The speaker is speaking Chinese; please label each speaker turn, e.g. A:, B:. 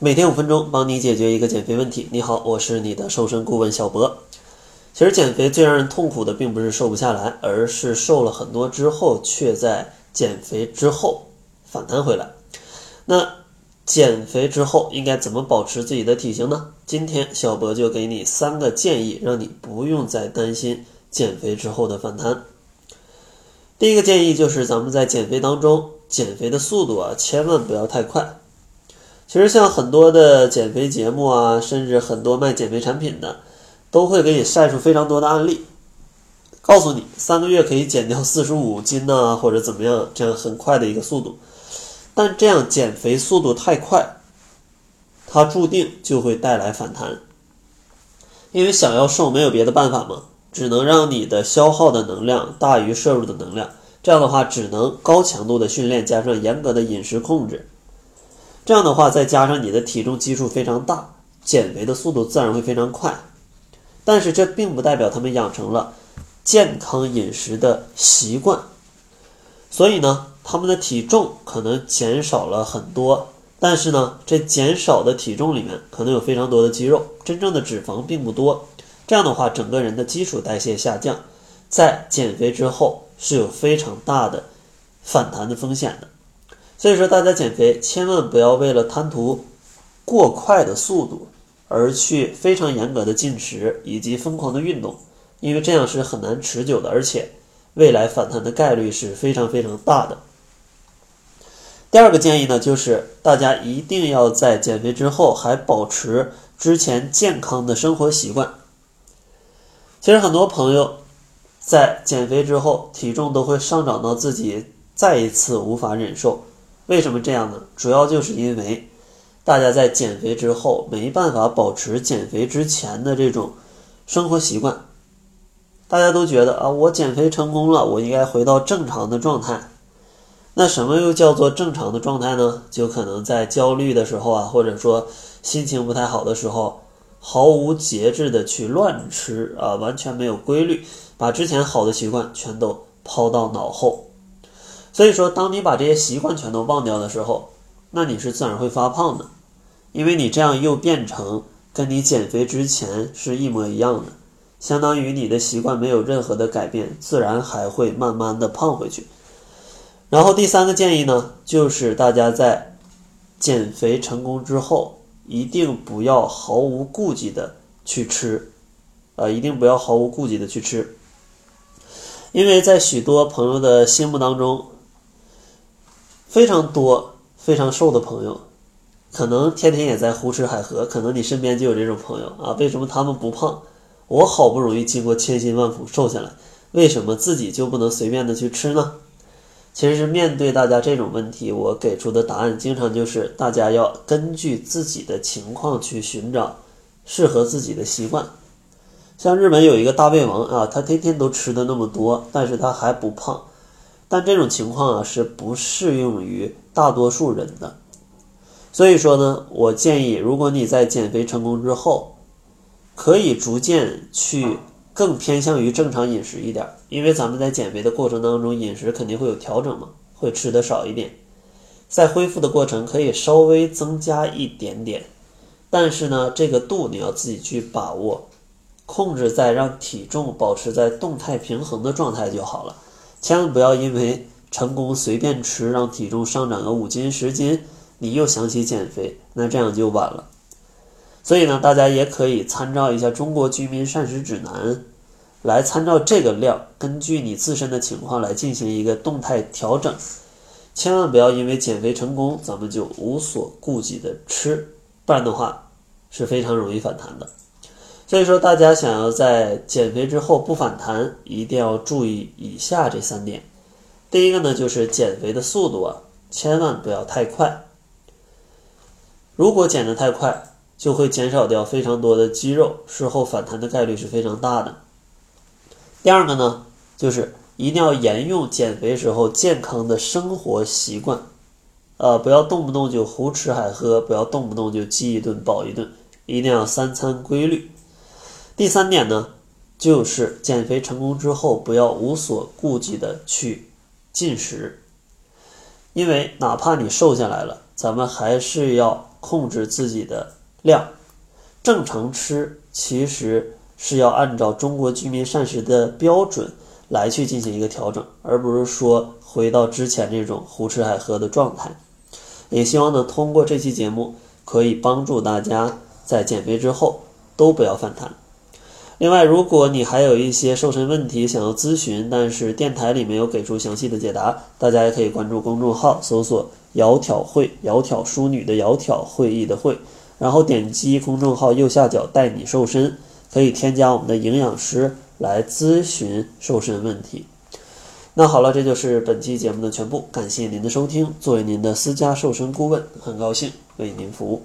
A: 每天五分钟，帮你解决一个减肥问题。你好，我是你的瘦身顾问小博。其实减肥最让人痛苦的，并不是瘦不下来，而是瘦了很多之后，却在减肥之后反弹回来。那减肥之后应该怎么保持自己的体型呢？今天小博就给你三个建议，让你不用再担心减肥之后的反弹。第一个建议就是咱们在减肥当中，减肥的速度啊，千万不要太快。其实像很多的减肥节目啊，甚至很多卖减肥产品的，都会给你晒出非常多的案例，告诉你三个月可以减掉四十五斤呐，或者怎么样，这样很快的一个速度。但这样减肥速度太快，它注定就会带来反弹。因为想要瘦，没有别的办法嘛。只能让你的消耗的能量大于摄入的能量，这样的话只能高强度的训练加上严格的饮食控制，这样的话再加上你的体重基数非常大，减肥的速度自然会非常快。但是这并不代表他们养成了健康饮食的习惯，所以呢，他们的体重可能减少了很多，但是呢，这减少的体重里面可能有非常多的肌肉，真正的脂肪并不多。这样的话，整个人的基础代谢下降，在减肥之后是有非常大的反弹的风险的。所以说，大家减肥千万不要为了贪图过快的速度而去非常严格的进食以及疯狂的运动，因为这样是很难持久的，而且未来反弹的概率是非常非常大的。第二个建议呢，就是大家一定要在减肥之后还保持之前健康的生活习惯。其实很多朋友在减肥之后，体重都会上涨到自己再一次无法忍受。为什么这样呢？主要就是因为大家在减肥之后没办法保持减肥之前的这种生活习惯。大家都觉得啊，我减肥成功了，我应该回到正常的状态。那什么又叫做正常的状态呢？就可能在焦虑的时候啊，或者说心情不太好的时候。毫无节制的去乱吃啊，完全没有规律，把之前好的习惯全都抛到脑后。所以说，当你把这些习惯全都忘掉的时候，那你是自然会发胖的，因为你这样又变成跟你减肥之前是一模一样的，相当于你的习惯没有任何的改变，自然还会慢慢的胖回去。然后第三个建议呢，就是大家在减肥成功之后。一定不要毫无顾忌的去吃，啊，一定不要毫无顾忌的去吃，因为在许多朋友的心目当中，非常多非常瘦的朋友，可能天天也在胡吃海喝，可能你身边就有这种朋友啊。为什么他们不胖？我好不容易经过千辛万苦瘦下来，为什么自己就不能随便的去吃呢？其实是面对大家这种问题，我给出的答案经常就是大家要根据自己的情况去寻找适合自己的习惯。像日本有一个大胃王啊，他天天都吃的那么多，但是他还不胖。但这种情况啊是不适用于大多数人的。所以说呢，我建议如果你在减肥成功之后，可以逐渐去。更偏向于正常饮食一点，因为咱们在减肥的过程当中，饮食肯定会有调整嘛，会吃的少一点，在恢复的过程可以稍微增加一点点，但是呢，这个度你要自己去把握，控制在让体重保持在动态平衡的状态就好了，千万不要因为成功随便吃让体重上涨个五斤十斤，你又想起减肥，那这样就晚了。所以呢，大家也可以参照一下《中国居民膳食指南》，来参照这个量，根据你自身的情况来进行一个动态调整。千万不要因为减肥成功，咱们就无所顾忌的吃，不然的话是非常容易反弹的。所以说，大家想要在减肥之后不反弹，一定要注意以下这三点。第一个呢，就是减肥的速度啊，千万不要太快。如果减得太快，就会减少掉非常多的肌肉，事后反弹的概率是非常大的。第二个呢，就是一定要沿用减肥时候健康的生活习惯，呃，不要动不动就胡吃海喝，不要动不动就饥一顿饱一顿，一定要三餐规律。第三点呢，就是减肥成功之后不要无所顾忌的去进食，因为哪怕你瘦下来了，咱们还是要。控制自己的量。正常吃其实是要按照中国居民膳食的标准来去进行一个调整，而不是说回到之前这种胡吃海喝的状态。也希望呢，通过这期节目可以帮助大家在减肥之后都不要反弹。另外，如果你还有一些瘦身问题想要咨询，但是电台里没有给出详细的解答，大家也可以关注公众号，搜索“窈窕会”，窈窕淑女的窈窕，会议的会，然后点击公众号右下角“带你瘦身”，可以添加我们的营养师来咨询瘦身问题。那好了，这就是本期节目的全部，感谢您的收听。作为您的私家瘦身顾问，很高兴为您服务。